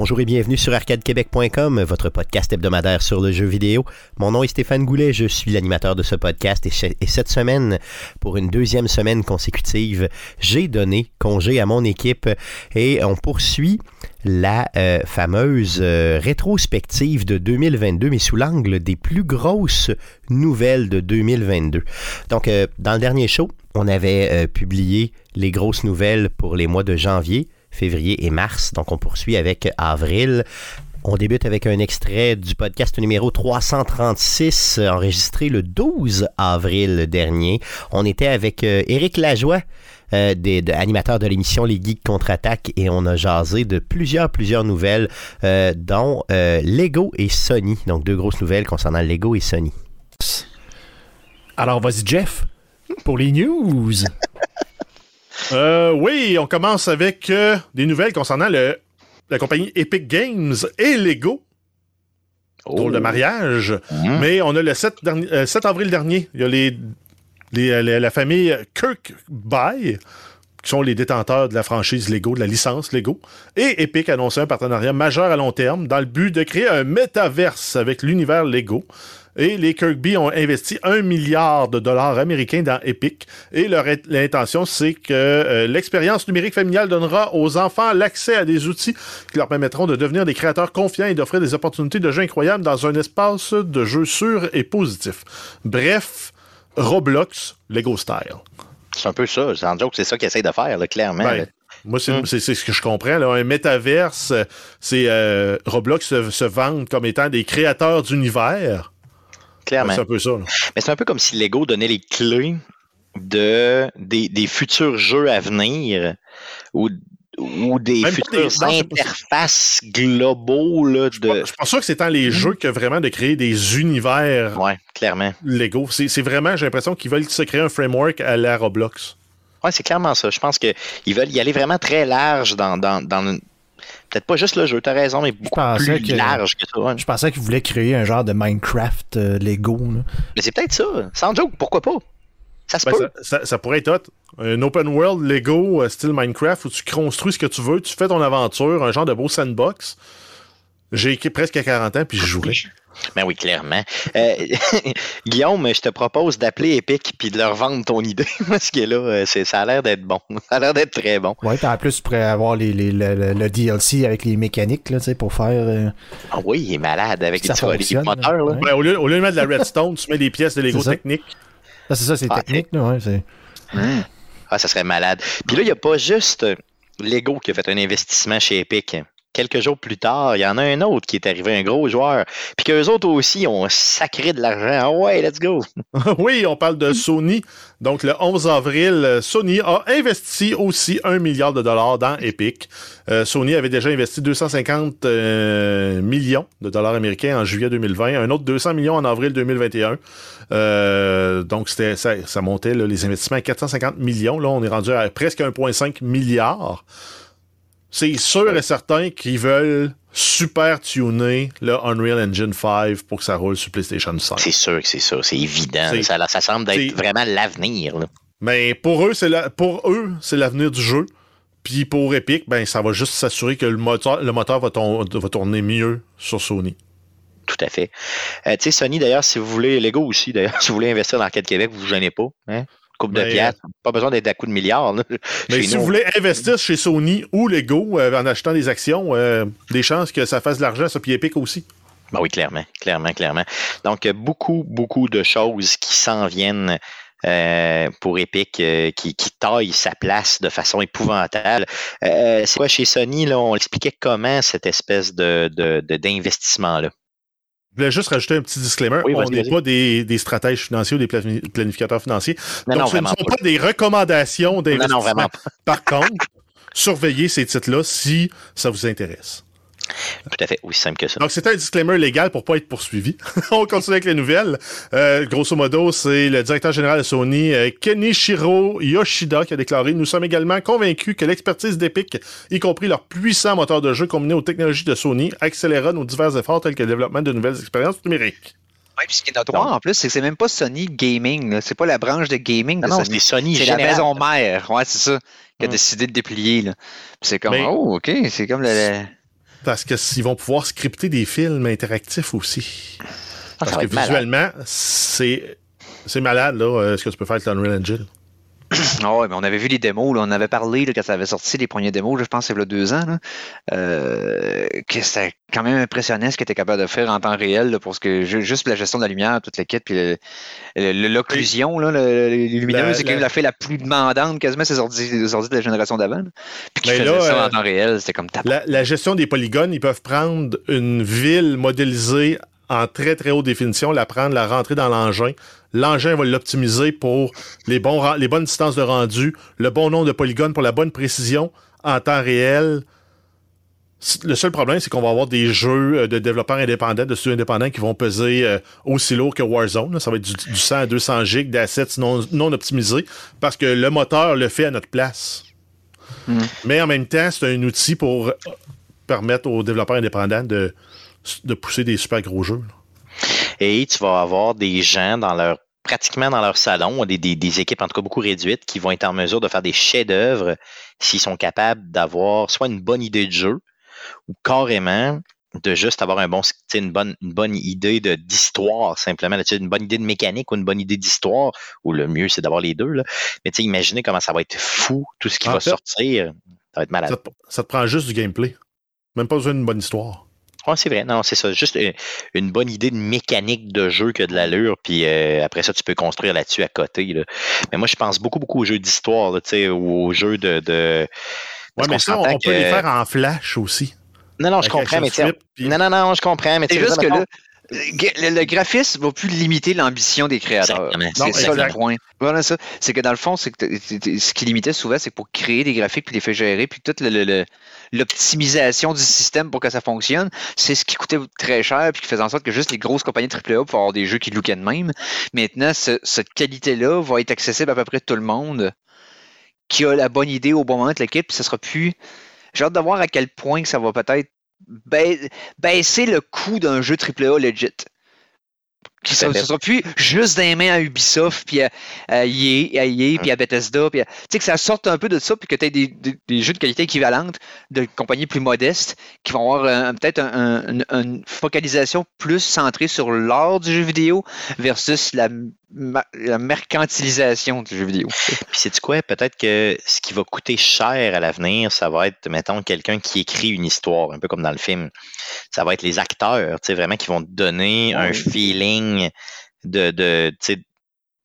Bonjour et bienvenue sur arcadequebec.com, votre podcast hebdomadaire sur le jeu vidéo. Mon nom est Stéphane Goulet, je suis l'animateur de ce podcast et, cette semaine, pour une deuxième semaine consécutive, j'ai donné congé à mon équipe et on poursuit la euh, fameuse euh, rétrospective de 2022, mais sous l'angle des plus grosses nouvelles de 2022. Donc, euh, dans le dernier show, on avait publié les grosses nouvelles pour les mois de janvier février et mars. Donc on poursuit avec avril. On débute avec un extrait du podcast numéro 336, enregistré le 12 avril dernier. On était avec euh, Éric Lajoie, euh, des, animateur de l'émission Les Geeks contre-attaque, et on a jasé de plusieurs, plusieurs nouvelles, euh, dont Lego et Sony. Donc deux grosses nouvelles concernant Lego et Sony. Alors vas-y Jeff, pour les news. Euh, oui, on commence avec euh, des nouvelles concernant le, la compagnie Epic Games et Lego. Oh. de mariage. Hein? Mais on a le 7, euh, avril dernier, il y a les, la famille Kirkby qui sont les détenteurs de la franchise Lego, de la licence Lego. Et Epic a annoncé un partenariat majeur à long terme dans le but de créer un métaverse avec l'univers Lego. Et les Kirkby ont investi un milliard de dollars américains dans Epic. Et leur intention, c'est que euh, l'expérience numérique familiale donnera aux enfants l'accès à des outils qui leur permettront de devenir des créateurs confiants et d'offrir des opportunités de jeux incroyables dans un espace de jeu sûr et positif. Bref, Roblox, Lego Style. C'est un peu ça. Sans joke, c'est ça qu'ils essayent de faire, clairement. Ben, moi, hum. c'est ce que je comprends. Là. Un métaverse, c'est euh, Roblox se, se vend comme étant des créateurs d'univers clairement. C'est un peu ça. Mais c'est un peu comme si Lego donnait les clés de, des, futurs jeux à venir ou, des futures interfaces globaux. Là, de... Je pense que c'est dans les mhm. jeux que vraiment de créer des univers ouais, clairement. Lego. C'est vraiment, j'ai l'impression qu'ils veulent se créer un framework à la Roblox. Oui, c'est clairement ça. Je pense qu'ils veulent y aller vraiment très large dans, dans, dans, Peut-être pas juste le jeu, t'as raison, mais beaucoup plus large que ça. Je pensais qu'ils voulaient créer un genre de Minecraft euh, Lego. Mais c'est peut-être ça. Sans joke, pourquoi pas? Ça se ben, peut. Ça, pourrait être Un open world Lego euh, style Minecraft où tu construis ce que tu veux, tu fais ton aventure, un genre de beau sandbox. J'ai presque 40 ans puis je jouerai. Ben oui, clairement. Euh, Guillaume, je te propose d'appeler Epic puis de leur vendre ton idée parce que là, euh, ça a l'air d'être bon. Ça a l'air d'être très bon. Oui, en plus, tu pourrais avoir les, le, DLC avec les mécaniques là, pour faire. Euh, ah oui, il est malade avec les, moteurs. Là. Ben, au, lieu, au, lieu, de mettre de la redstone, tu mets des pièces de Lego techniques. Ah, c'est ça, c'est ah, technique. Là, ouais, hum. Ah, ça serait malade. Puis là, il n'y a pas juste Lego qui a fait un investissement chez Epic quelques jours plus tard, il y en a un autre qui est arrivé, un gros joueur, puis qu'eux autres aussi ont sacré de l'argent. Ah ouais, let's go! oui, on parle de Sony. Donc, le 11 avril, Sony a investi aussi un milliard de dollars dans Epic. Euh, Sony avait déjà investi 250 euh, millions de dollars américains en juillet 2020, un autre 200 millions en avril 2021. Euh, donc, ça, ça montait les investissements à 450 millions. Là, on est rendu à presque 1,5 milliard c'est sûr et certain qu'ils veulent super tuner le Unreal Engine 5 pour que ça roule sur PlayStation 5. C'est sûr que c'est ça, c'est évident. Ça, ça, semble être vraiment l'avenir. Mais pour eux, c'est la, pour eux, c'est l'avenir du jeu. Puis pour Epic, ben ça va juste s'assurer que le moteur, le moteur va, tourner mieux sur Sony. Tout à fait. Euh, tu sais, Sony, d'ailleurs, si vous voulez, Lego aussi, d'ailleurs, si vous voulez investir dans Arcade Québec, vous vous gênez pas. Hein? Coupe de pièces. Pas besoin d'être à coup de milliards. mais si vous voulez investir chez Sony ou Lego euh, en achetant des actions, euh, des chances que ça fasse de l'argent, ça puis Epic aussi. Ben oui, clairement, clairement, clairement. Donc, beaucoup, beaucoup de choses qui s'en viennent euh, pour Epic qui, qui taille sa place de façon épouvantable. c'est quoi chez Sony, là, on expliquait comment cette espèce de, d'investissement-là? Je voulais juste rajouter un petit disclaimer. on n'est pas des, des, stratèges financiers ou des planificateurs financiers. Donc, ce ne sont pas des recommandations d'investissement. Par contre, surveillez ces titres-là si ça vous intéresse. Tout à fait, aussi simple que ça. Donc, c'est un disclaimer légal pour ne pas être poursuivi. On continue avec les nouvelles. Euh, grosso modo, c'est le directeur général de Sony, euh, Kenichiro Yoshida, qui a déclaré Nous sommes également convaincus que l'expertise d'Epic, y compris leur puissant moteur de jeu combiné aux technologies de Sony, accélérera nos divers efforts tels que le développement de nouvelles expériences numériques. Oui, puis ce qui est notoire en plus, c'est que c'est même pas Sony Gaming. C'est pas la branche de gaming. non, c'est Sony C'est la maison mère. Ouais, c'est ça. Qui a hum. décidé de déplier. C'est comme, oh, OK. C'est comme le parce que s'ils vont pouvoir scripter des films interactifs aussi. Ah, Parce que visuellement, c'est c'est malade là, euh, ce que tu peux faire avec l'Unreal Engine. Ah ouais, mais on avait vu les démos, là, on avait parlé là, quand ça avait sorti les premiers démos, là, je pense que c'est il y a deux ans, là, euh, que c'était quand même impressionnant ce qu'il était capable de faire en temps réel là, pour ce que ju- juste la gestion de la lumière, toute l'équipe, puis l'occlusion, lumineuses, La- c'est quand même la- fait la plus demandante quasiment ces ordi, les ordi de la génération d'avant. Puis qui Mais faisait ça euh, en temps réel, c'était comme. La, la gestion des polygones, ils peuvent prendre une ville modélisée en très très haute définition, la prendre, la rentrer dans l'engin. L'engin va l'optimiser pour les, bons, ren- les bonnes distances de rendu, le bon nombre de polygones pour la bonne précision en temps réel. Le seul problème, c'est qu'on va avoir des jeux euh, de développeurs indépendants, de studios indépendants qui vont peser euh, aussi lourd que Warzone. Ça va être du, du 100 à 200 gigs d'assets non, non optimisés parce que le moteur le fait à notre place. Mhm. Mais en même temps, c'est un outil pour euh, permettre aux développeurs indépendants de, de pousser des super gros jeux. là. Et tu vas avoir des gens dans leur pratiquement dans leur salon, des, des, des équipes en tout cas beaucoup réduites, qui vont être en mesure de faire des chefs-d'œuvre s'ils sont capables d'avoir soit une bonne idée de jeu ou carrément de juste avoir un bon, une, bonne, une bonne idée d'histoire, simplement. là, une bonne idée de mécanique ou une bonne idée d'histoire, ou le mieux, c'est d'avoir les deux. Là. Mais imaginez comment ça va être fou, tout ce qui En va fait, sortir. Ça va être malade. Ça te, ça te prend juste du gameplay. Même pas besoin d'une bonne histoire. Ouais, c'est vrai. Non, c'est ça. Juste euh, une bonne idée de mécanique de jeu que de l'allure, puis euh, après ça, tu peux construire là-dessus à côté. là. Mais moi, je pense beaucoup, beaucoup aux jeux d'histoire, là, tu sais, ou aux jeux de. de... Ouais, parce mais qu'on ça, on, peut que- les faire en flash aussi. Non, non, je comprends, mais puis- Non, non, non, je comprends, mais tu C'est sais, juste que là, le, le graphisme va plus limiter l'ambition des créateurs. C'est ça le point. Voilà ça. C'est que dans le fond, c'est que ce qui limitait souvent, c'est pour créer des graphiques puis les faire gérer, puis toute l'optimisation du système pour que ça fonctionne, c'est ce qui coûtait très cher puis qui faisait en sorte que juste les grosses compagnies AAA pour avoir des jeux qui lookaient de même. Maintenant, ce- cette qualité-là va être accessible à peu près tout le monde qui a la bonne idée au bon moment de l'équipe, puis ce sera plus. J'ai hâte de voir à quel point que ça va peut-être baisser le coût d'un jeu AAA legit. Qui sera plus juste les mains à Ubisoft, puis à, à EA, à EA, puis à Bethesda. Puis à- tu sais, que ça sorte un peu de ça, puis que tu aies des, des- des jeux de qualité équivalente de compagnies plus modestes qui vont avoir un- peut-être un- un- une, une focalisation plus centrée sur l'art du jeu vidéo versus la, ma- la mercantilisation du jeu vidéo. Puis c'est quoi? Peut-être que ce qui va coûter cher à l'avenir, ça va être, mettons, quelqu'un qui écrit une histoire, un peu comme dans le film. Ça va être les acteurs, tu sais, vraiment qui vont te donner un feeling de,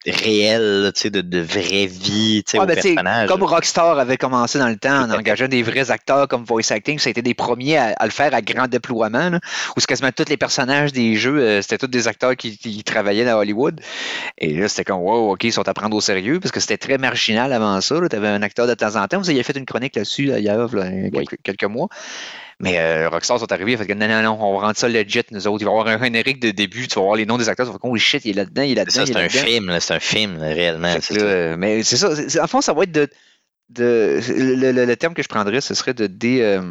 réel, tu sais, de, de vraie vie, tu sais, Ouais, au ben, personnage. comme Rockstar avait commencé dans le temps en engageant des vrais acteurs comme voice acting, ça a été des premiers à, à le faire à grand déploiement, là, où quasiment tous les personnages des jeux, euh, c'était tous des acteurs qui, qui travaillaient à Hollywood. Et là, c'était comme, wow, OK, ils sont à prendre au sérieux, parce que c'était très marginal avant ça. Tu avais un acteur de temps en temps. Vous aviez fait une chronique là-dessus, là, il y a là, quelques, quelques mois. Mais euh, Rockstar sont arrivés, ils ont fait que non, non, non, on va rendre ça legit, nous autres. Il va y avoir un générique de début, tu vas voir les noms des acteurs, tu vas faire, oh shit, il est là-dedans, il est là-dedans. ça, c'est un film, là, c'est un film, réellement. C'est ça. mais c'est ça. En fond, ça va être de. de le, le- le terme que je prendrais, ce serait de, dé- euh,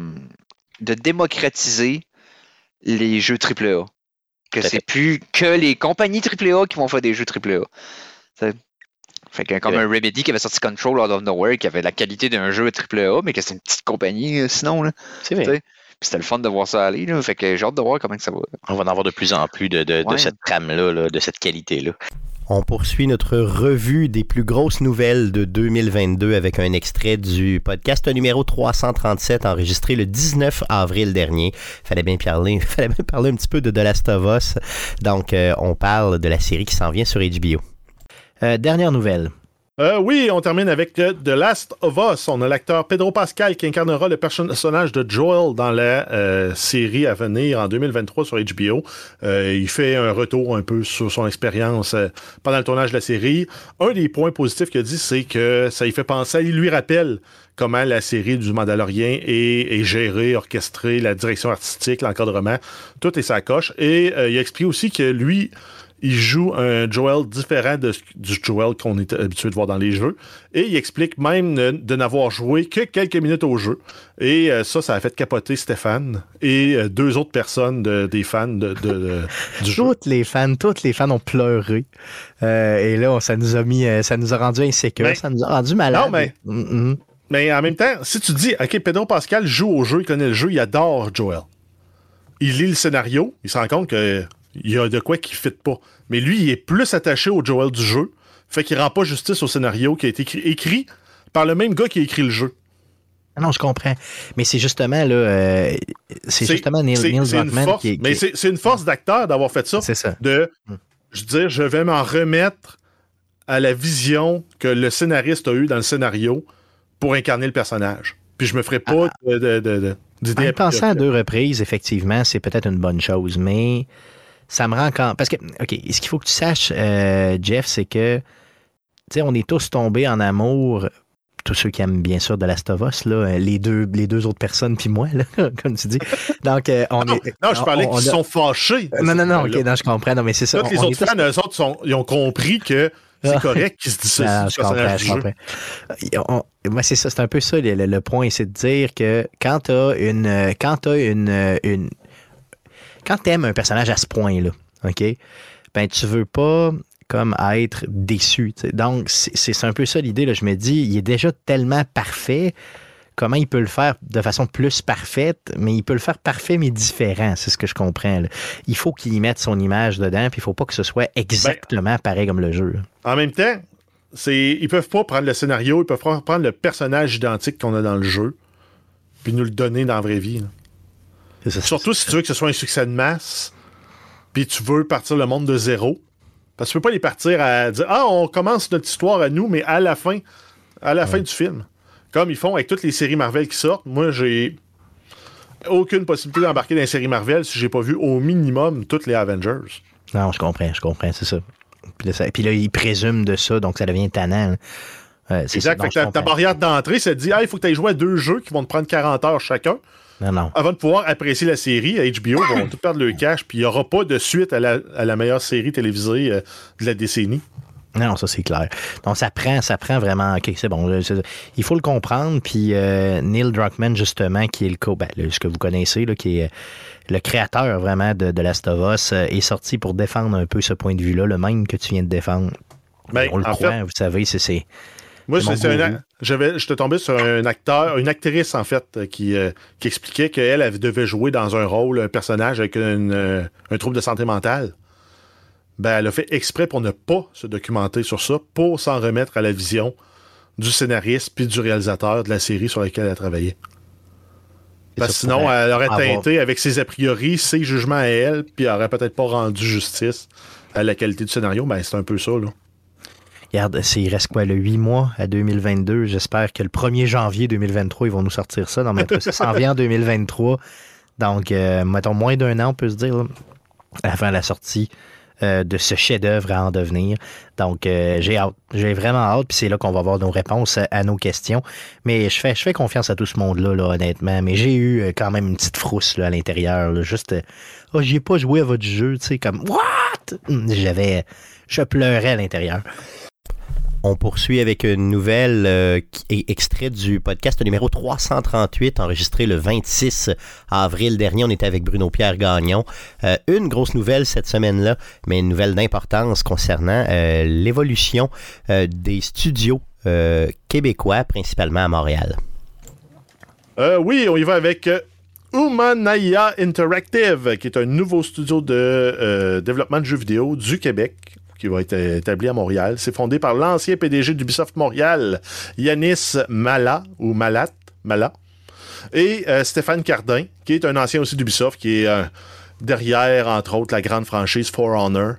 de démocratiser les jeux AAA. Que c'est plus que les compagnies AAA qui vont faire des jeux AAA. Fait que comme Ouais. un Remedy qui avait sorti Control Out of Nowhere, qui avait la qualité d'un jeu AAA, mais que c'est une petite compagnie euh, sinon. Là. C'est vrai. C'était le fun de voir ça aller. Là. Fait que j'ai hâte de voir comment que ça va. On va en avoir de plus en plus de, de, cette trame-là, là, de cette qualité-là. On poursuit notre revue des plus grosses nouvelles de 2022 avec un extrait du podcast numéro 337 enregistré le 19 avril dernier. Fallait bien parler, fallait bien parler un petit peu de The Last of Us. Donc, euh, on parle de la série qui s'en vient sur HBO. Euh, dernière nouvelle. Euh, oui, on termine avec euh, The Last of Us. On a l'acteur Pedro Pascal qui incarnera le personnage de Joel dans la euh, série à venir en 2023 sur HBO. Il fait un retour un peu sur son expérience pendant le tournage de la série. Un des points positifs qu'il a dit, c'est que ça lui fait penser, il lui rappelle comment la série du Mandalorien est, est gérée, orchestrée, la direction artistique, l'encadrement, tout est sa coche. Et il a expliqué aussi que lui, il joue un Joel différent de, du Joel qu'on est habitué de voir dans les jeux. Et il explique même de, de n'avoir joué que quelques minutes au jeu. Et euh, ça, ça a fait capoter Stéphane et euh, deux autres personnes de- des fans de, du jeu. Toutes les fans, toutes les fans ont pleuré. Euh, et là, ça nous a mis, ça nous a rendu insécures, Mais- ça nous a rendu malades. Non, mais- Mm. Mais en même temps, si tu dis, OK, Pedro Pascal joue au jeu, il connaît le jeu, il adore Joel. il lit le scénario, il se rend compte qu'il y a de quoi qui ne fit pas. Mais lui, il est plus attaché au Joel du jeu, fait qu'il rend pas justice au scénario qui a été écrit, écrit par le même gars qui a écrit le jeu. Ah Non, je comprends. Mais c'est justement là, euh, c'est justement Neil, Neil Druckmann force- qui, qui- Mais c'est c'est une force d'acteur d'avoir fait ça. c'est ça. De, Hmm. je veux dire, je vais m'en remettre à la vision que le scénariste a eue dans le scénario pour incarner le personnage. Puis je me ferai pas de, de, de, de- En à pensant deux reprises, effectivement, c'est peut-être une bonne chose, mais ça me rend quand. Parce que, OK, ce qu'il faut que tu saches, euh, Jeff, c'est que, tu sais, on est tous tombés en amour. Tous ceux qui aiment bien sûr de Last of Us, là, les, deux, les deux autres personnes, puis moi, là, comme tu dis. Donc, euh, on Non, est. non, je parlais qu'ils a- sont fâchés. Non, non, non, ok, non, je comprends. Non, mais c'est ça. Tous les autres tous- fans, eux autres, sont- ils ont compris que c'est Ah. correct qu'ils se Ah, du je comprends, je. Euh, moi, c'est ça, c'est un peu ça le, le- le point, c'est de dire que quand tu as une. euh, Quand tu une, une. Quand tu aimes un personnage à ce point-là, OK? Ben, tu veux pas comme être déçu. Donc, c'est un peu ça l'idée. Je me dis, il est déjà tellement parfait. Comment il peut le faire de façon plus parfaite, mais il peut le faire parfait mais différent, c'est ce que je comprends. Il faut qu'il y mette son image dedans, puis il faut pas que ce soit exactement pareil comme le jeu. En même temps, c'est ils peuvent pas prendre le scénario, ils peuvent pas prendre le personnage identique qu'on a dans le jeu, puis nous le donner dans la vraie vie. Ça. Surtout si tu veux que ce soit un succès de masse, puis tu veux partir le monde de zéro. Parce que tu peux pas les partir à dire Ah, on commence notre histoire à nous, mais à la fin, à la fin du film. Comme ils font avec toutes les séries Marvel qui sortent. Moi, j'ai aucune possibilité d'embarquer dans les séries Marvel si j'ai pas vu au minimum toutes les Avengers. Non, je comprends, je comprends, c'est ça. Puis là, ça- puis là, il présume de ça, donc ça devient tannant. Euh, ça, Exact. non, Fait que je ta, barrière d'entrée, ça te dit Ah, il faut que tu aies joué à deux jeux qui vont te prendre 40 heures chacun Non, non. avant de pouvoir apprécier la série. HBO vont tout perdre le cash, puis il n'y aura pas de suite à la, à la meilleure série télévisée euh, de la décennie. Non, ça c'est clair. Donc ça prend, ça prend vraiment. Ok, c'est bon. il faut le comprendre. Puis euh, Neil Druckmann justement, qui est le co, ben, le- ce que vous connaissez, là, qui est le créateur vraiment de, de Last of Us, euh, est sorti pour défendre un peu ce point de vue-là, le même que tu viens de défendre. Ben, On le croit, fait, vous savez, c'est. Moi, un j'avais, j'étais tombé sur un acteur, une actrice en fait, euh, qui, euh, qui expliquait qu'elle elle devait jouer dans un rôle, un personnage avec une, euh, un trouble de santé mentale. Ben, elle a fait exprès pour ne pas se documenter sur ça, pour s'en remettre à la vision du scénariste puis du réalisateur de la série sur laquelle elle travaillait. Parce que sinon, elle aurait avoir- teinté avec ses a priori, ses jugements à elle, puis elle aurait peut-être pas rendu justice à la qualité du scénario. Ben, c'est un peu ça, là. Regarde, il reste quoi, le 8 mois à 2022. J'espère que le 1er janvier 2023, ils vont nous sortir ça. Non, mais ça vient en 2023. Donc, euh, mettons, moins d'un an, on peut se dire, avant la sortie euh, de ce chef-d'œuvre à en devenir. Donc, euh, j'ai hâte. J'ai vraiment hâte. Puis c'est là qu'on va avoir nos réponses à, nos questions. Mais je fais, je fais confiance à tout ce monde-là, là, honnêtement. Mais j'ai eu quand même une petite frousse là, à l'intérieur. Juste, oh, j'y ai pas joué à votre jeu. Tu sais, comme, what? J'avais. Je pleurais à l'intérieur. On poursuit avec une nouvelle euh, extrait du podcast numéro 338, enregistré le 26 avril dernier. On était avec Bruno Pierre Gagnon. Euh, une grosse nouvelle cette semaine-là, mais une nouvelle d'importance concernant euh, l'évolution des studios québécois, principalement à Montréal. Oui, on y va avec euh, Umanaya Interactive, qui est un nouveau studio de développement de jeux vidéo du Québec qui va être établi à Montréal. C'est fondé par l'ancien PDG d'Ubisoft Montréal, Yanis Mala, ou Malat, Mala, et euh, Stéphane Cardin, qui est un ancien aussi d'Ubisoft, qui est euh, derrière, entre autres, la grande franchise For Honor.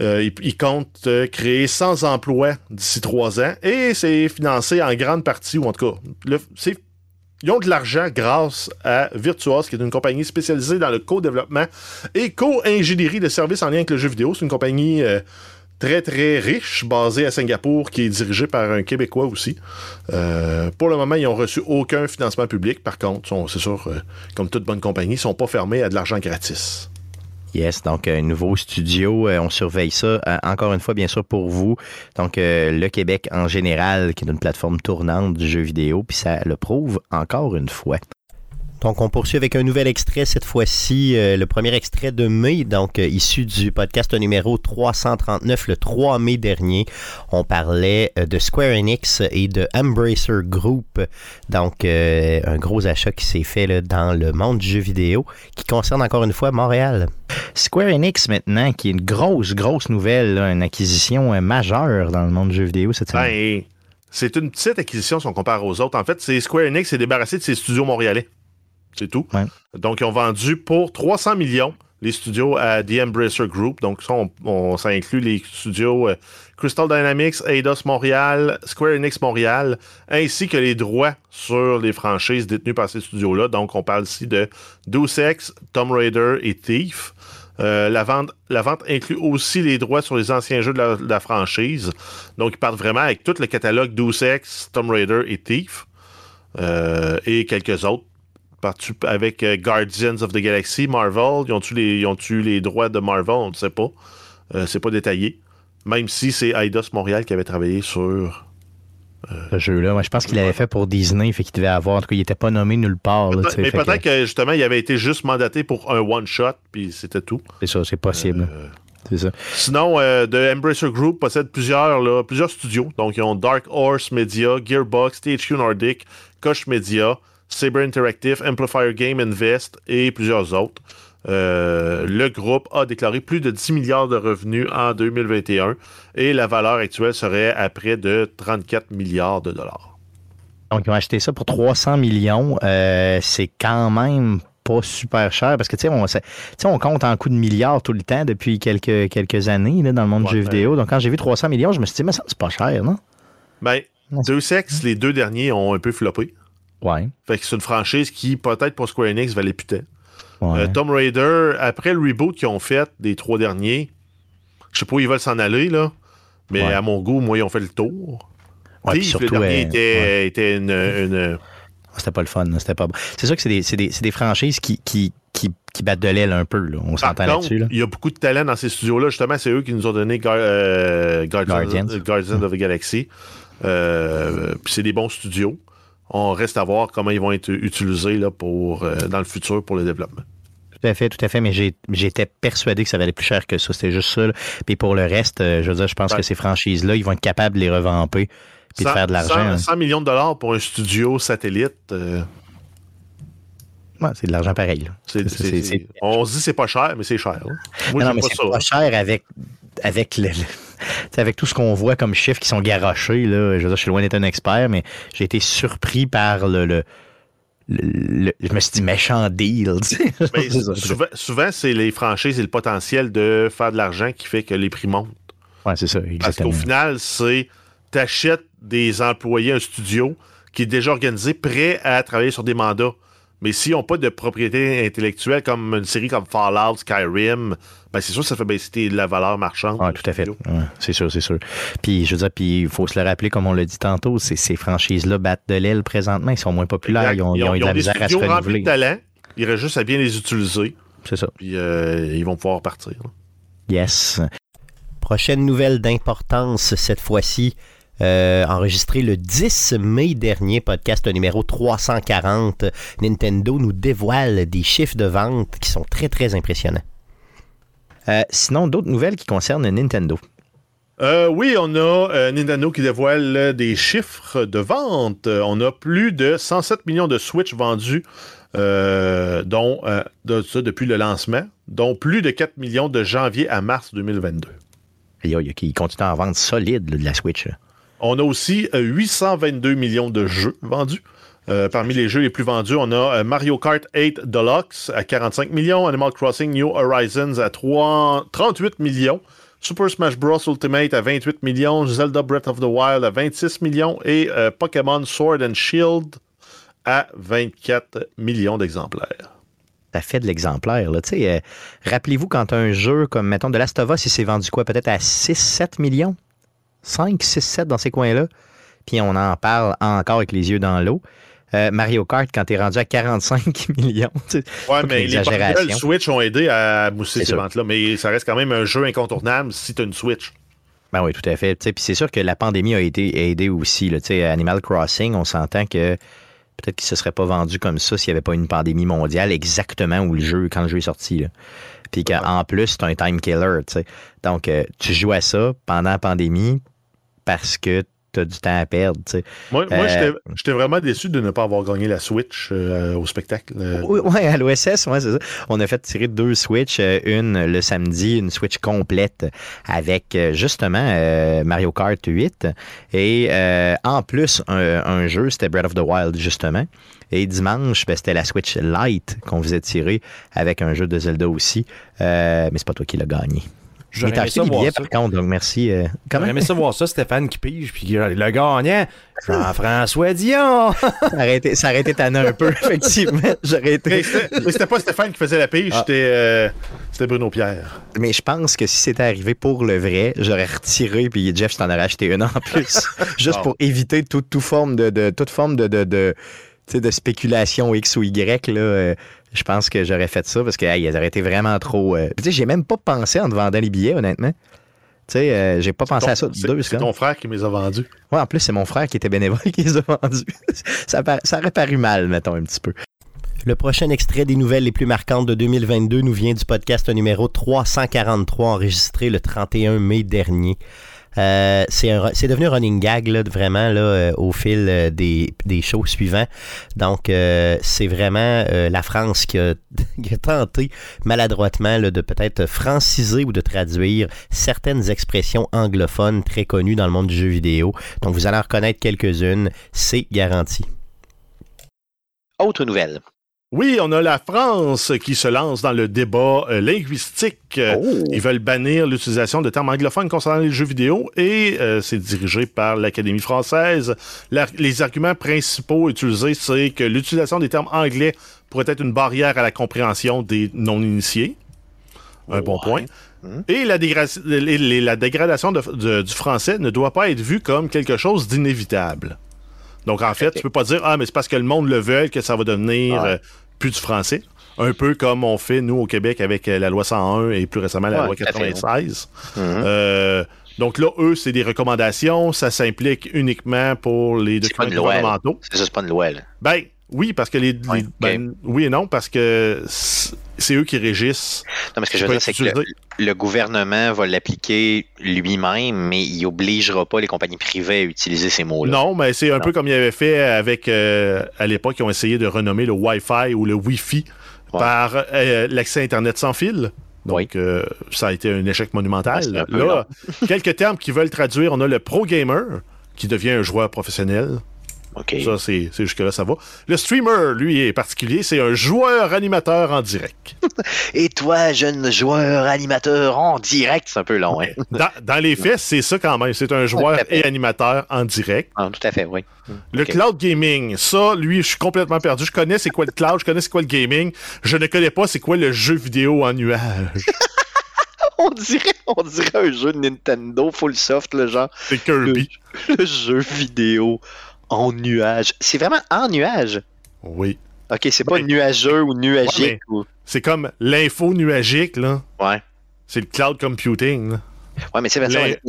Euh, il, compte créer 100 emplois d'ici trois ans et c'est financé en grande partie, ou en tout cas, ils ont de l'argent grâce à Virtuos, qui est une compagnie spécialisée dans le co-développement et co-ingénierie de services en lien avec le jeu vidéo. C'est une compagnie très, très riche, basée à Singapour, qui est dirigée par un Québécois aussi. Euh, pour le moment, ils n'ont reçu aucun financement public. Par contre, c'est sûr, euh, comme toute bonne compagnie, ils ne sont pas fermés à de l'argent gratis. Yes, donc un nouveau studio, euh, on surveille ça euh, encore une fois bien sûr pour vous. Donc euh, le Québec en général qui est une plateforme tournante du jeu vidéo, puis ça le prouve encore une fois. Donc, on poursuit avec un nouvel extrait, cette fois-ci, euh, le premier extrait de mai, donc euh, issu du podcast numéro 339, le 3 mai dernier. On parlait euh, de Square Enix et de Embracer Group, donc un gros achat qui s'est fait là, dans le monde du jeu vidéo, qui concerne encore une fois Montréal. Square Enix maintenant, qui est une grosse, grosse nouvelle, là, une acquisition majeure dans le monde du jeu vidéo cette semaine. Ben, c'est une petite acquisition si on compare aux autres. En fait, c'est Square Enix s'est débarrassé de ses studios montréalais. C'est tout. Ouais. Donc, ils ont vendu pour 300 millions les studios à The Embracer Group. Donc, ça, on, on- ça inclut les studios euh, Crystal Dynamics, Eidos Montréal, Square Enix Montréal, ainsi que les droits sur les franchises détenues par ces studios-là. Donc, on parle ici de Deus Ex, Tomb Raider et Thief. Euh, la, vente, la vente inclut aussi les droits sur les anciens jeux de la, de la franchise. Donc, ils partent vraiment avec tout le catalogue Deus Ex, Tomb Raider et Thief. Euh, et quelques autres. Avec euh, Guardians of the Galaxy, Marvel. Ils ont-tu les, ils ont-tu les droits de Marvel? On ne sait pas. Euh, c'est pas détaillé. Même si c'est Eidos Montréal qui avait travaillé sur. Ce jeu-là, Moi, je pense qu'il l'avait fait pour Disney, fait qu'il devait avoir. En tout cas, il n'était pas nommé nulle part. là, Mais que peut-être que... justement, il avait été juste mandaté pour un one-shot, puis c'était tout. C'est ça, c'est possible. Euh, ça. Sinon, euh, The Embracer Group possède plusieurs, là, plusieurs studios. Donc, ils ont Dark Horse Media, Gearbox, THQ Nordic, Koch Media, Saber Interactive, Amplifier Game Invest et plusieurs autres. Euh, le groupe a déclaré plus de 10 milliards de revenus en 2021 et la valeur actuelle serait à près de 34 milliards de dollars. Donc, ils ont acheté ça pour 300 millions. Euh, c'est quand même pas super cher parce que, tu sais, on, compte en coups de milliards tout le temps depuis quelques, quelques années là, dans le monde Ouais, du jeu ben- vidéo. Donc, quand j'ai vu 300 millions, je me suis dit, mais ça, c'est pas cher, non? Ben. Deus Ex, les deux derniers ont un peu floppé. Ouais. Fait que c'est une franchise qui, peut-être pour Square Enix, valait putain. ouais. Euh, Tomb Raider, après le reboot qu'ils ont fait des trois derniers, je sais pas où ils veulent s'en aller, là. Mais Ouais. à mon goût, moi, ils ont fait le tour. Ouais, Thief, surtout, le dernier euh, était, était une, une- C'était pas le fun, c'était pas bon. C'est sûr que c'est des, c'est des, des franchises qui, qui, qui, qui battent de l'aile un peu, là. On s'entend là-dessus, là. il y a beaucoup de talent dans ces studios-là. Justement, c'est eux qui nous ont donné Gar- euh, Guardians, Guardians. Guardians of the Galaxy. Euh, puis c'est des bons studios. On reste à voir comment ils vont être utilisés là, pour, euh, dans le futur pour le développement. Tout à fait, tout à fait, mais j'étais persuadé que ça valait plus cher que ça. C'était juste ça. là. Puis pour le reste, euh, je veux dire, je pense Ouais. que ces franchises-là, ils vont être capables de les revamper puis de 100 faire de l'argent. 100 hein. 100 millions de dollars pour un studio satellite. euh, Ouais, c'est de l'argent pareil. là. on se dit c'est pas cher, mais c'est cher. Moi, non, mais pas c'est ça. pas cher avec, avec, le, avec tout ce qu'on voit comme chiffres qui sont garochés. Là. Je veux dire, je suis loin d'être un expert, mais j'ai été surpris par le. le- je me suis dit méchant deal. Mais C'est ça. souvent, souvent, c'est les franchises et le potentiel de faire de l'argent qui fait que les prix montent. Ouais, c'est ça, Parce exactement. qu'au final, c'est t'achètes des employés, un studio qui est déjà organisé, prêt à travailler sur des mandats. Mais s'ils n'ont pas de propriété intellectuelle comme une série comme Fallout, Skyrim, ben c'est sûr que ça fait baisser la valeur marchande. Oui, tout à fait. Ouais, c'est sûr, c'est sûr. Puis, je veux dire, puis il faut se le rappeler, comme on l'a dit tantôt, c'est- ces franchises-là battent de l'aile présentement. Ils sont moins populaires. Ils ont, ils ont eu de la des misère à se studios remplis renouveler. de talent. Il reste juste à bien les utiliser. C'est ça. Puis euh, ils vont pouvoir partir. là. Yes. Prochaine nouvelle d'importance cette fois-ci, euh, enregistrée le 10 mai dernier, podcast numéro 340. Nintendo nous dévoile des chiffres de vente qui sont très très impressionnants. Euh, sinon, d'autres nouvelles qui concernent Nintendo. Euh, oui, on a euh, Nintendo qui dévoile euh, des chiffres de vente. On a plus de 107 millions de Switch vendus, euh, dont euh, de ça depuis le lancement, dont plus de 4 millions de janvier à mars 2022. Il, y a- il continue à en vendre solide là, de la Switch. là. On a aussi euh, 822 millions de jeux vendus. Euh, parmi les jeux les plus vendus, on a euh, Mario Kart 8 Deluxe à 45 millions, Animal Crossing New Horizons à 3 38 millions, Super Smash Bros. Ultimate à 28 millions, Zelda Breath of the Wild à 26 millions et euh, Pokémon Sword and Shield à 24 millions d'exemplaires. Ça fait de l'exemplaire. là. Euh, Rappelez-vous quand un jeu comme, mettons, de Last of Us, il s'est vendu quoi? Peut-être à 6-7 millions? 5, 6, 7 dans ces coins-là. Puis on en parle encore avec les yeux dans l'eau. Euh, Mario Kart, quand t'es rendu à 45 millions. tu sais, Ouais, mais les portables Switch ont aidé à mousser ces ventes-là, mais ça reste quand même un jeu incontournable si tu as une Switch. Ben oui, tout à fait. Puis c'est sûr que la pandémie a été a aidé aussi. Là, Animal Crossing, on s'entend que peut-être qu'il se serait pas vendu comme ça s'il n'y avait pas une pandémie mondiale exactement où le jeu, quand le jeu est sorti. Là. Puis qu'en plus, c'est un time killer. Donc, euh, tu joues à ça pendant la pandémie parce que tu as du temps à perdre. Moi, moi Euh, j'étais- vraiment déçu de ne pas avoir gagné la Switch euh, au spectacle. Euh, Oui, ouais, à l'OSS, ouais, c'est ça. On a fait tirer deux Switch, une le samedi, une Switch complète avec justement Mario Kart 8 et en plus un, un jeu, c'était Breath of the Wild justement. Et dimanche, ben, c'était la Switch Lite qu'on faisait tirer avec un jeu de Zelda aussi. Mais c'est pas toi qui l'as gagné. J'aurais aimé ça voir billets ça. par contre, donc merci. euh? J'aurais aimé ça? voir ça, Stéphane qui pige, puis le gagnant, Jean-François Dion. ça aurait été, tannant un peu, effectivement. J'aurais Mais été. c'était mais c'était pas Stéphane qui faisait la pige, Ah. c'était euh, c'était Bruno Pierre. Mais je pense que si c'était arrivé pour le vrai, j'aurais retiré, puis Jeff, je t'en aurais acheté une en plus. juste Bon. pour éviter toute, toute forme de, de- toute forme de, de, de spéculation X ou Y. Là, euh, je pense que j'aurais fait ça parce que hey, ils auraient été vraiment trop. euh, Tu sais, j'ai même pas pensé en te vendant les billets, honnêtement. Tu sais, euh, j'ai pas pensé à ça C'est- deux C'est secondes. ton frère qui me les a vendus. Ouais, en plus, c'est mon frère qui était bénévole qui les a vendus. ça, ça aurait paru mal, mettons, un petit peu. Le prochain extrait des nouvelles les plus marquantes de 2022 nous vient du podcast numéro 343 enregistré le 31 mai dernier. Euh, c'est devenu un running gag là, vraiment là, euh, au fil euh, des, des shows suivants. Donc c'est vraiment la France qui a, qui a tenté maladroitement là, de peut-être franciser ou de traduire certaines expressions anglophones très connues dans le monde du jeu vidéo. Donc vous allez en reconnaître quelques-unes, c'est garanti. Autre nouvelle. Oui, on a la France qui se lance dans le débat euh, linguistique. Euh, Oh. Ils veulent bannir l'utilisation de termes anglophones concernant les jeux vidéo et euh, c'est dirigé par l'Académie française. La- les arguments principaux utilisés, c'est que l'utilisation des termes anglais pourrait être une barrière à la compréhension des non-initiés. Un bon Ouais. point. Mhm. Et la, dégra- les- les- la dégradation de- de- du français ne doit pas être vue comme quelque chose d'inévitable. Donc, en fait, tu peux pas dire, ah, mais c'est parce que le monde le veut que ça va devenir Ouais. euh, plus du français. Un peu comme on fait, nous, au Québec, avec euh, la loi 101 et plus récemment la Ouais, loi tout à fait, 96. Mhm. Euh, donc là, eux, c'est des recommandations. Ça s'implique uniquement pour les documents gouvernementaux. C'est pas une loi. Là. Ben, oui, parce que les. ben, oui et non, parce que c'est eux qui régissent. Non, mais ce que je veux dire, c'est que le, gouvernement va l'appliquer lui-même, mais il obligera pas les compagnies privées à utiliser ces mots-là. Non, mais c'est un Non. peu comme il avait fait avec, euh, à l'époque, ils ont essayé de renommer le Wi-Fi ou le Wi-Fi Ouais. par euh, l'accès Internet sans fil. Donc, Oui. euh, ça a été un échec monumental. Un peu Là, quelques termes qui veulent traduire. On a le pro gamer, qui devient un joueur professionnel. Ça, c'est jusque-là, ça va. Le streamer, lui, est particulier. C'est un joueur animateur en direct. Et toi, jeune joueur animateur en direct, c'est un peu long, hein? Dans, dans les faits, c'est ça quand même. C'est un joueur et animateur en direct. Ah, tout à fait, oui. Le cloud gaming, ça, lui, je suis complètement perdu. Je connais c'est quoi le cloud, je connais c'est quoi le gaming. Je ne connais pas c'est quoi le jeu vidéo en nuage. On dirait, on dirait un jeu de Nintendo full soft, le genre. C'est Kirby. Le jeu vidéo en nuage. C'est vraiment en nuage? Oui. OK, c'est pas Ouais. nuageux ou nuagique. Ouais, ou... C'est comme l'info nuagique, là. ouais. C'est le cloud computing. là. Ouais, mais c'est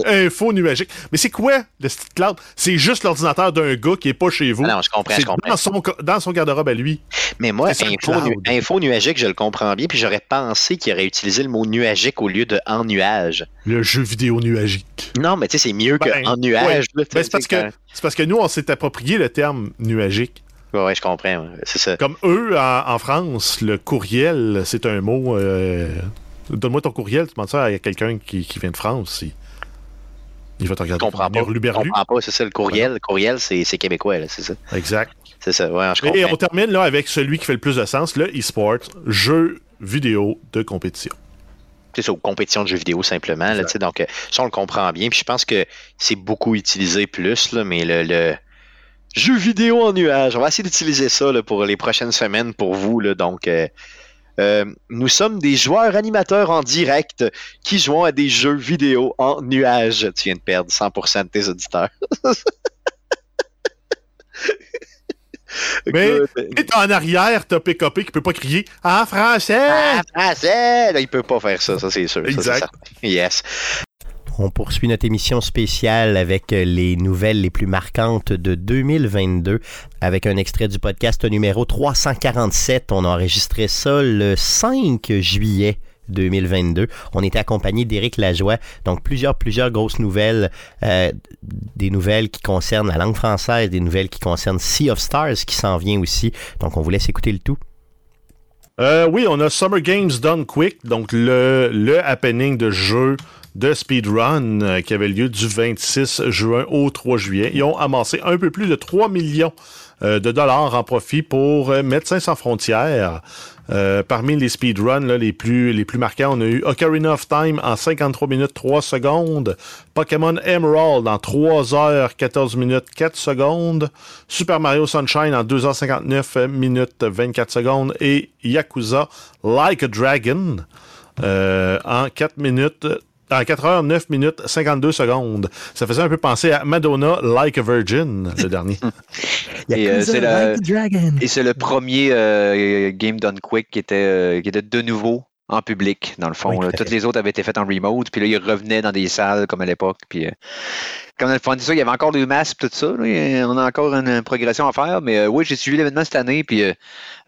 L'info nuagique. Mais c'est quoi le style cloud? C'est juste l'ordinateur d'un gars qui est pas chez vous. Ah non, je comprends, je comprends. dans son, dans son garde-robe à lui. Mais moi, info, nu- info nuagique, je le comprends bien, puis j'aurais pensé qu'il aurait utilisé le mot nuagique au lieu de en nuage. Le jeu vidéo nuagique. Non, mais tu sais, c'est mieux Ben, que en nuage. Ben, c'est parce que c'est parce que nous, on s'est approprié le terme nuagique. Ouais, ouais, je comprends. C'est ça. Comme eux, en, en France, le courriel, c'est un mot. euh, Donne-moi ton courriel, tu demandes ça à quelqu'un qui, qui vient de France. Il, il va te Je regarder. comprends comme pas. Je comprends pas, c'est ça, le courriel. Le courriel, c'est québécois, là, c'est ça. Exact. C'est ça, ouais, je comprends. Et on termine là avec celui qui fait le plus de sens, le e-sport, jeu vidéo de compétition. c'est ça, aux compétitions de jeux vidéo simplement. Là, Exact. tu sais, donc, euh, ça, on le comprend bien. Puis je pense que c'est beaucoup utilisé plus, là, mais le, le jeu vidéo en nuage, on va essayer d'utiliser ça là, pour les prochaines semaines pour vous. Là, donc, euh, euh, nous sommes des joueurs animateurs en direct qui jouons à des jeux vidéo en nuage. Tu viens de perdre 100% de tes auditeurs. Mais- Et t'as en arrière, t'as PKP qui peut pas crier en français. Ah, français! Là, il peut pas faire ça, ça c'est sûr. Exact. yes. On poursuit notre émission spéciale avec les nouvelles les plus marquantes de 2022 avec un extrait du podcast numéro 347. On a enregistré ça le 5 juillet 2022. On était accompagné d'Éric Lajoie. Donc, plusieurs, plusieurs grosses nouvelles. Euh, des nouvelles qui concernent la langue française, des nouvelles qui concernent Sea of Stars qui s'en vient aussi. Donc, on vous laisse écouter le tout. Euh, oui, on a Summer Games Done Quick, donc le happening de jeu de speedrun euh, qui avait lieu du 26 juin au 3 juillet. Ils ont amassé un peu plus de 3 millions euh, de dollars en profit pour euh, Médecins sans frontières. Parmi les speedruns les, plus, les plus marquants, on a eu Ocarina of Time en 53 minutes 3 secondes, Pokémon Emerald en 3 heures 14 minutes 4 secondes, Super Mario Sunshine en 2h59 minutes 24 secondes et Yakuza Like a Dragon en 4 minutes en 4 heures, 9 minutes, 52 secondes. Ça faisait un peu penser à Madonna Like a Virgin, le dernier. Et euh, c'est le, et c'est le premier euh, Game Done Quick qui était, euh, qui était de nouveau en public, dans le fond. Oui, là. Toutes les autres avaient été faites en remote, puis là, ils revenaient dans des salles comme à l'époque. Puis, euh, comme le fond, ça, il y avait encore des masques, tout ça. là, on a encore une, une progression à faire. Mais euh, oui, j'ai suivi l'événement cette année, puis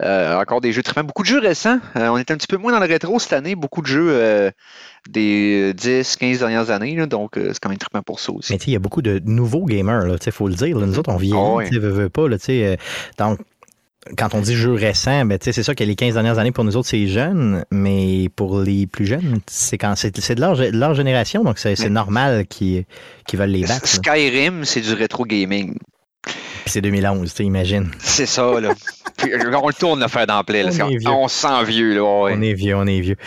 euh, encore des jeux très Beaucoup de jeux récents. On est un petit peu moins dans le rétro cette année. Beaucoup de jeux des 10, 15 dernières années. là, donc, c'est quand même trippant pour ça aussi. Mais tu sais, il y a beaucoup de nouveaux gamers, il faut le dire. là. Nous autres, on vieillit, Ah ouais. tu sais, veut, veut pas. Là, tu sais, donc, quand on dit jeu récent, ben, tu sais, c'est sûr que les 15 dernières années, pour nous autres, c'est jeune, mais pour les plus jeunes, c'est quand c'est de leur, de leur génération, donc c'est normal qu'ils veulent les battre. Skyrim, c'est du rétro gaming. Puis c'est 2011, tu sais, imagine. C'est ça, là. Puis, on le tourne le faire d'emblée. là. On On, on se sent vieux, là. ouais. On est vieux, on est vieux.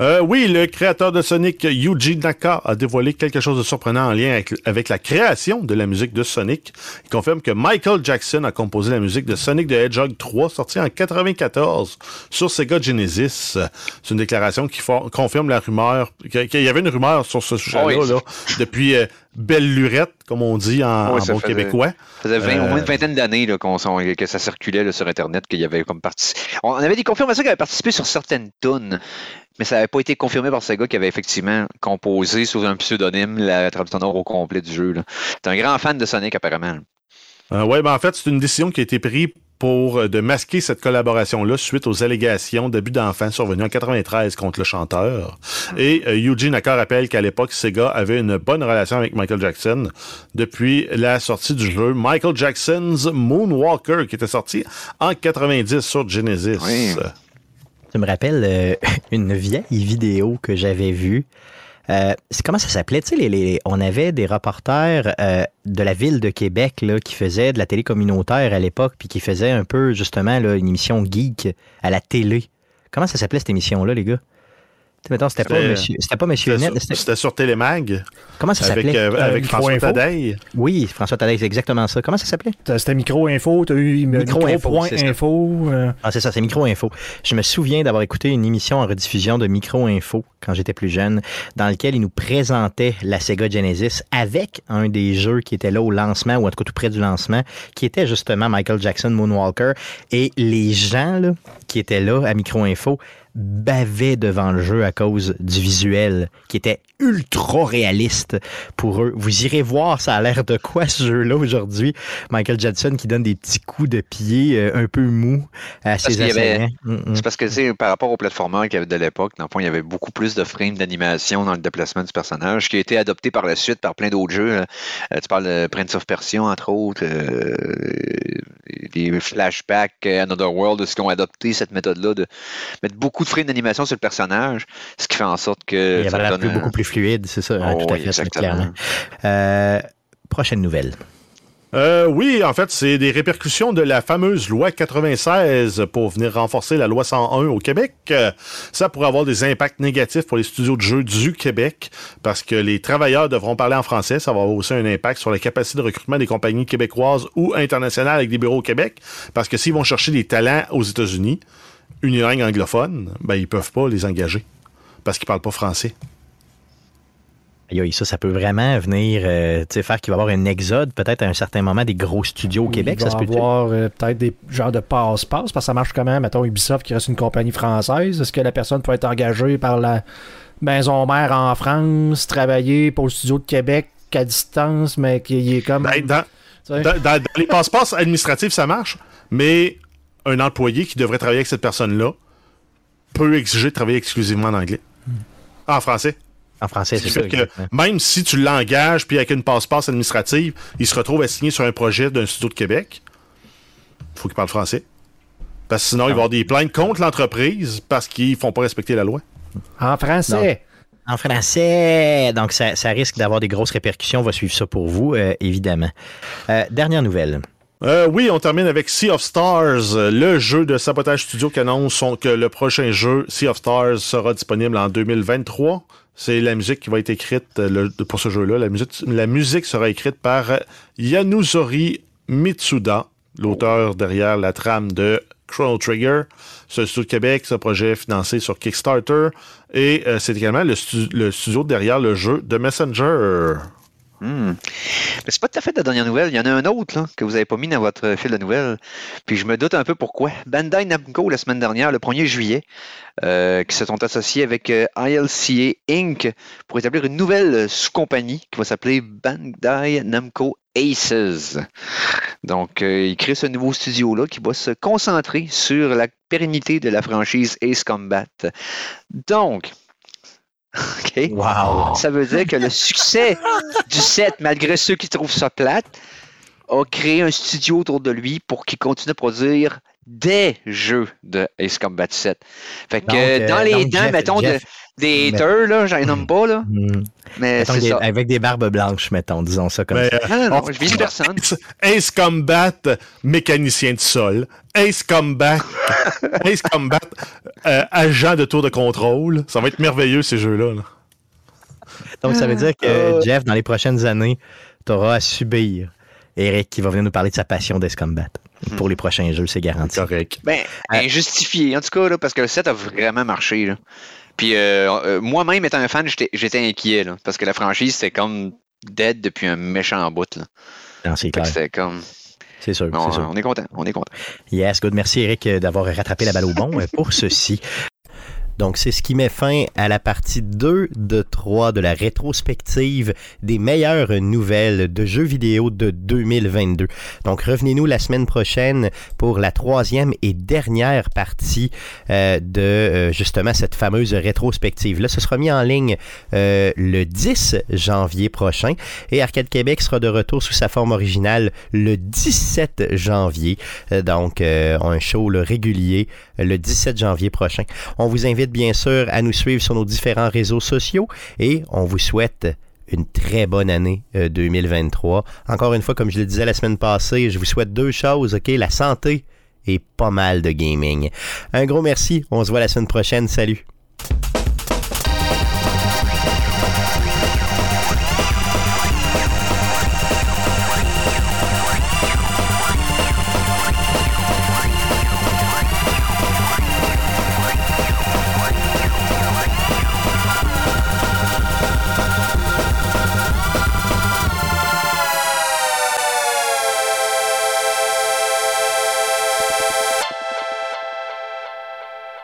Euh, oui, le créateur de Sonic, Yuji Naka, a dévoilé quelque chose de surprenant en lien avec, avec la création de la musique de Sonic. Il confirme que Michael Jackson a composé la musique de Sonic the Hedgehog 3, sorti en 94 sur Sega Genesis. C'est une déclaration qui for- confirme la rumeur, qu'il y avait une rumeur sur ce sujet-là Oui. là, depuis euh, belle lurette, comme on dit en, Oui, en ça bon faisait- québécois. Ça faisait 20 Euh, au moins une vingtaine d'années s'en- que ça circulait là, sur Internet, qu'il y avait comme parti. On avait des confirmations qu'il avait participé sur certaines tunes, mais ça n'avait pas été confirmé par ce gars qui avait effectivement composé sous un pseudonyme la trame sonore au complet du jeu. C'est un grand fan de Sonic apparemment. Euh, oui, ben en fait, c'est une décision qui a été prise pour euh, de masquer cette collaboration-là suite aux allégations d'abus d'enfants survenus en 93 contre le chanteur. Et euh, Yuji Naka rappelle qu'à l'époque, Sega avait une bonne relation avec Michael Jackson depuis la sortie du jeu Michael Jackson's Moonwalker, qui était sorti en 90 sur Genesis. Oui. Ça me rappelle euh, une vieille vidéo que j'avais vue. Euh, comment ça s'appelait? Tu on avait des reporters euh, de la ville de Québec qui faisaient de la télé communautaire à l'époque, puis qui faisaient un peu justement une émission geek à la télé. Comment ça s'appelait cette émission-là, les gars? Mettons, c'était pas Monsieur, c'était pas Monsieur C'était Net. sur, c'était- c'était sur Télémag Comment ça avec, s'appelait? euh, avec Micro François Info. Tadei. Oui, François Tadei, c'est exactement ça. Comment ça s'appelait? T'as- C'était micro-info, t'as eu Micro-info, c'est info. euh, Ah, c'est ça, c'est Micro Info. Je me souviens d'avoir écouté une émission en rediffusion de Micro Info quand j'étais plus jeune, dans lequel ils nous présentaient la Sega Genesis avec un des jeux qui était là au lancement, ou en tout cas tout près du lancement, qui était justement Michael Jackson Moonwalker. Et les gens là, qui étaient là à Micro Info bavaient devant le jeu à cause du visuel qui était ultra réaliste pour eux. Vous irez voir, ça a l'air de quoi ce jeu-là aujourd'hui? Michael Jackson qui donne des petits coups de pied euh, un peu mous à ses assaillants. Mm, mm. C'est parce que, sais, par rapport au platformer qu'il y avait de l'époque, dans le fond, il y avait beaucoup plus de frames d'animation dans le déplacement du personnage, qui a été adopté par la suite par plein d'autres jeux. là. Euh, tu parles de Prince of Persia, entre autres, euh, les flashbacks, Another World, ce qui ont adopté cette méthode-là de mettre beaucoup de frames d'animation sur le personnage, ce qui fait en sorte que. Il ça avait l'air donne beaucoup plus fluide, c'est ça, hein, Oh, tout à oui, fait, clairement. Euh, prochaine nouvelle. Euh, oui, en fait, c'est des répercussions de la fameuse loi 96 pour venir renforcer la loi 101 au Québec. Euh, ça pourrait avoir des impacts négatifs pour les studios de jeux du Québec parce que les travailleurs devront parler en français. Ça va avoir aussi un impact sur la capacité de recrutement des compagnies québécoises ou internationales avec des bureaux au Québec parce que s'ils vont chercher des talents aux États-Unis, unilingue anglophone, ben ils peuvent pas les engager parce qu'ils parlent pas français. Ça, ça peut vraiment venir euh, tu sais, faire qu'il va y avoir un exode, peut-être à un certain moment, des gros studios au Québec. Il Ça va se peut avoir euh, peut-être des genres de passe-passe, parce que ça marche comment, mettons, Ubisoft qui reste une compagnie française. Est-ce que la personne peut être engagée par la maison mère en France, travailler pour le studio de Québec à distance, mais qui est comme. Ben, dans, dans- dans- dans les passeports administratifs, ça marche, mais un employé qui devrait travailler avec cette personne-là peut exiger de travailler exclusivement en anglais. En français. En français, c'est Ce ça. fait que même si tu l'engages, puis avec une passe-passe administrative, il se retrouve assigné sur un projet d'un studio de Québec, il faut qu'il parle français. Parce que sinon, il va y avoir des plaintes contre l'entreprise parce qu'ils font pas respecter la loi. En français. En français. Donc, ça, ça risque d'avoir des grosses répercussions. On va suivre ça pour vous, euh, évidemment. Euh, dernière nouvelle. Euh, oui, on termine avec Sea of Stars, le jeu de Sabotage Studio qui annonce que le prochain jeu, Sea of Stars, sera disponible en 2023. C'est la musique qui va être écrite euh, le- pour ce jeu-là. La musique, sera écrite par Yanuzori Mitsuda, l'auteur derrière la trame de Chrono Trigger. C'est un studio de Québec, ce projet financé sur Kickstarter. Et euh, c'est également le, le studio derrière le jeu de Messenger. Hmm. C'est pas tout à fait la dernière nouvelle. Il y en a un autre que vous n'avez pas mis dans votre fil de nouvelles. Puis je me doute un peu pourquoi. Bandai Namco, la semaine dernière, le 1er juillet, euh, qui se sont associés avec euh, ILCA Inc. pour établir une nouvelle sous-compagnie qui va s'appeler Bandai Namco Aces. Donc, euh, ils créent ce nouveau studio-là qui va se concentrer sur la pérennité de la franchise Ace Combat. Donc, OK. Wow. Ça veut dire que le succès du set, malgré ceux qui trouvent ça plate, a créé un studio autour de lui pour qu'il continue à produire des jeux de Ace Combat 7. Fait que Donc, euh, dans les donc, dents, Jeff- mettons, de- des mais- haters, là, j'en nomme pas, là, Hmm. mais Mettons c'est des- ça. avec des barbes blanches, mettons, disons ça comme Mais, ça. euh, Non, non, non, on- je vise personne. Ace, Ace Combat, mécanicien de sol. Ace Combat, Ace Combat, euh, agent de tour de contrôle. Ça va être merveilleux, ces jeux-là. là. Donc, ça veut dire que, Euh. Jeff, dans les prochaines années, tu auras à subir Eric qui va venir nous parler de sa passion d'Ace Combat. Pour les prochains jeux, c'est garanti. Correct. Ben, Euh, injustifié, en tout cas, là, parce que le set a vraiment marché. Là. Puis euh, euh, moi-même, étant un fan, j'étais inquiet, là, parce que la franchise, c'était comme dead depuis un méchant bout. Là. Non, c'est clair. C'était comme. C'est sûr. On, c'est sûr. on est content, on est content. Yes, good. Merci, Eric, d'avoir rattrapé la balle au bon pour ceci. Donc, c'est ce qui met fin à la partie 2 de 3 de la rétrospective des meilleures nouvelles de jeux vidéo de 2022. Donc, revenez-nous la semaine prochaine pour la troisième et dernière partie euh, de euh, justement cette fameuse rétrospective. Là, ce sera mis en ligne euh, le 10 janvier prochain et Arcade Québec sera de retour sous sa forme originale le 17 janvier. Euh, donc, euh, un show là, régulier euh, le 17 janvier prochain. On vous invite bien sûr à nous suivre sur nos différents réseaux sociaux et on vous souhaite une très bonne année euh, 2023. Encore une fois, comme je le disais la semaine passée, je vous souhaite deux choses, OK? La santé et pas mal de gaming. Un gros merci. On se voit la semaine prochaine. Salut!